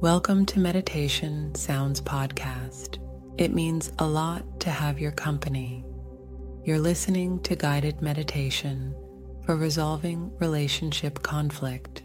Welcome to Meditation Sounds Podcast. It means a lot to have your company. You're listening to guided meditation for resolving relationship conflict.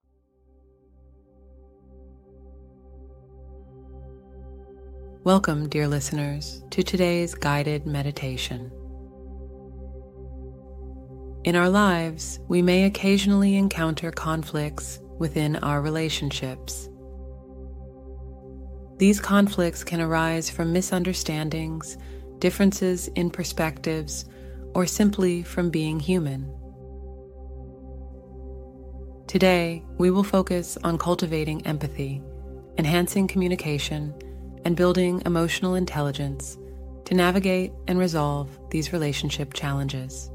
Welcome, dear listeners, to today's guided meditation. In our lives, we may occasionally encounter conflicts within our relationships. These conflicts can arise from misunderstandings, differences in perspectives, or simply from being human. Today, we will focus on cultivating empathy, enhancing communication, and building emotional intelligence to navigate and resolve these relationship challenges.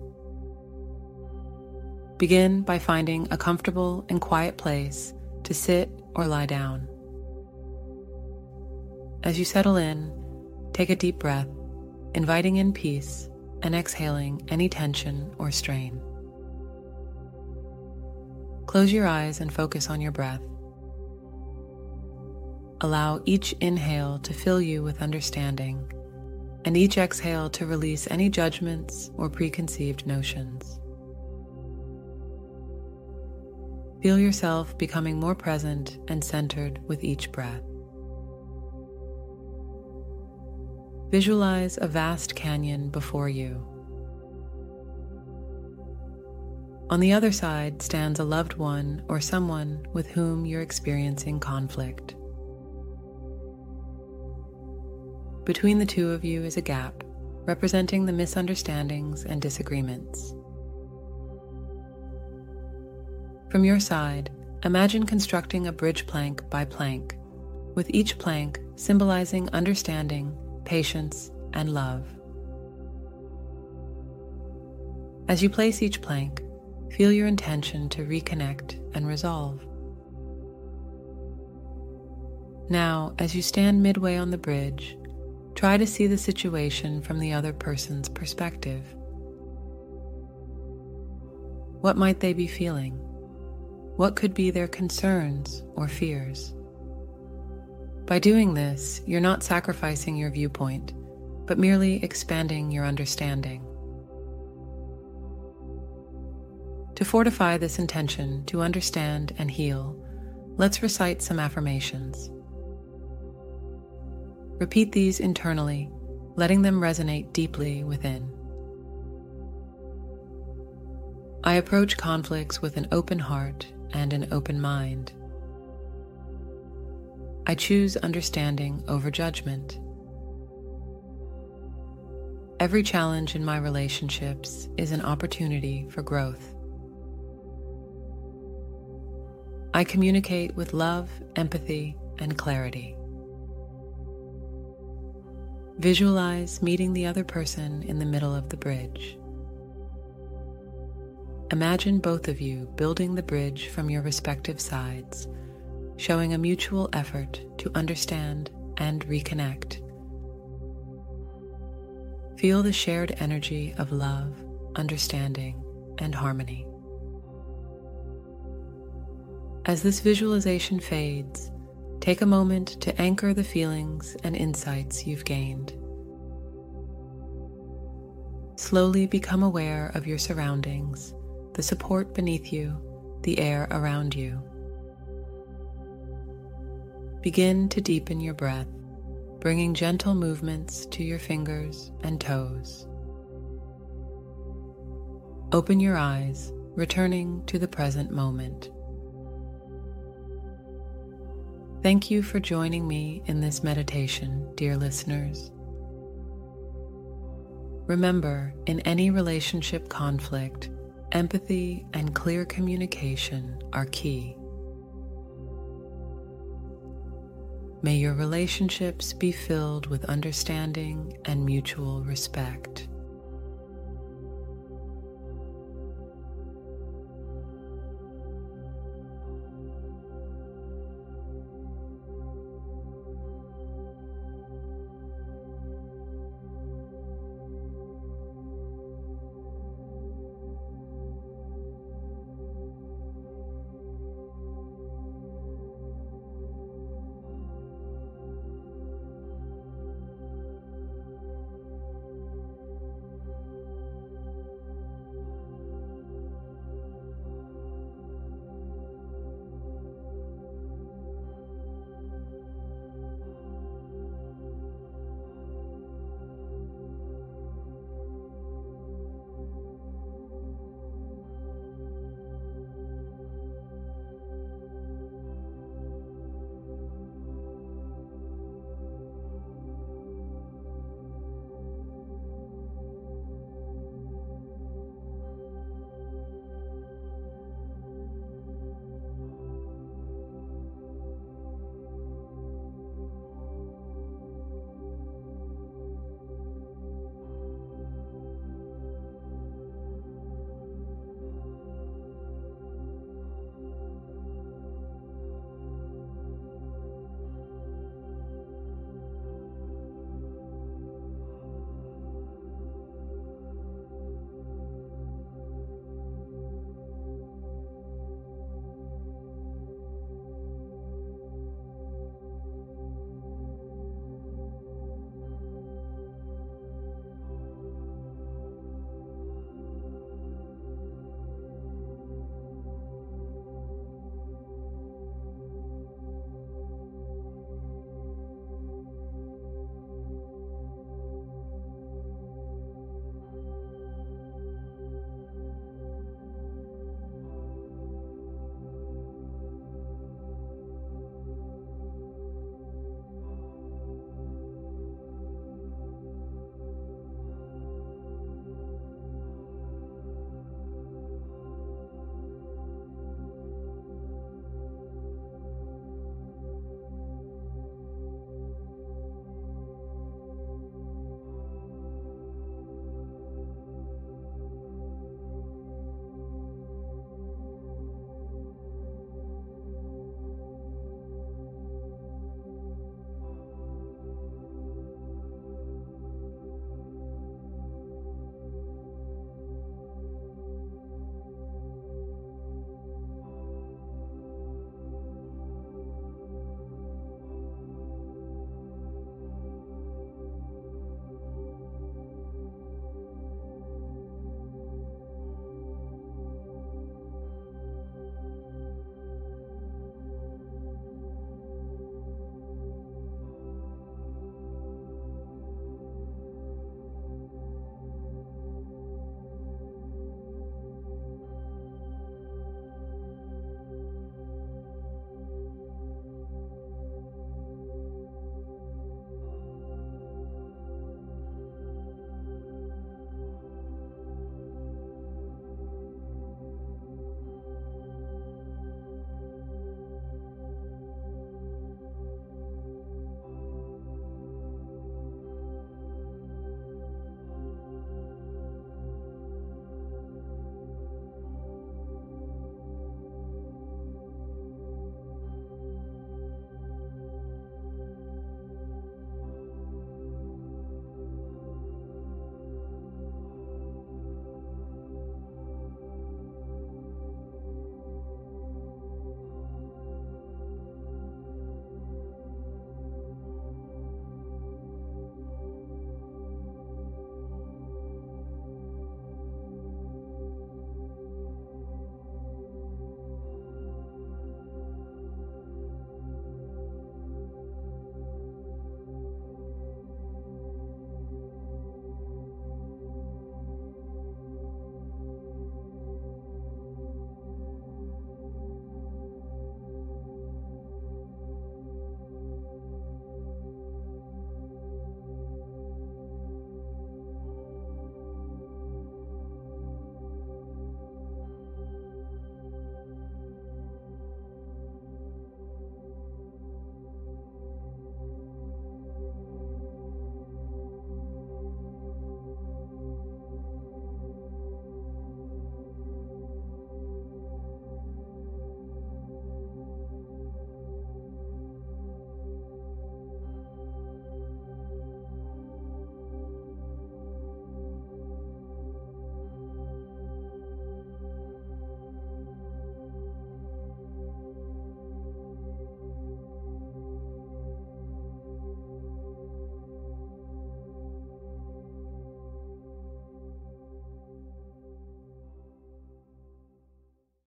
Begin by finding a comfortable and quiet place to sit or lie down. As you settle in, take a deep breath, inviting in peace and exhaling any tension or strain. Close your eyes and focus on your breath. Allow each inhale to fill you with understanding, and each exhale to release any judgments or preconceived notions. Feel yourself becoming more present and centered with each breath. Visualize a vast canyon before you. On the other side stands a loved one or someone with whom you're experiencing conflict. Between the two of you is a gap, representing the misunderstandings and disagreements. From your side, imagine constructing a bridge plank by plank, with each plank symbolizing understanding, patience, and love. As you place each plank, feel your intention to reconnect and resolve. Now, as you stand midway on the bridge, Try to see the situation from the other person's perspective. What might they be feeling? What could be their concerns or fears? By doing this, you're not sacrificing your viewpoint, but merely expanding your understanding. To fortify this intention to understand and heal, let's recite some affirmations. Repeat these internally, letting them resonate deeply within. I approach conflicts with an open heart and an open mind. I choose understanding over judgment. Every challenge in my relationships is an opportunity for growth. I communicate with love, empathy, and clarity. Visualize meeting the other person in the middle of the bridge. Imagine both of you building the bridge from your respective sides, showing a mutual effort to understand and reconnect. Feel the shared energy of love, understanding, and harmony. As this visualization fades, Take a moment to anchor the feelings and insights you've gained. Slowly become aware of your surroundings, the support beneath you, the air around you. Begin to deepen your breath, bringing gentle movements to your fingers and toes. Open your eyes, returning to the present moment. Thank you for joining me in this meditation, dear listeners. Remember, in any relationship conflict, empathy and clear communication are key. May your relationships be filled with understanding and mutual respect.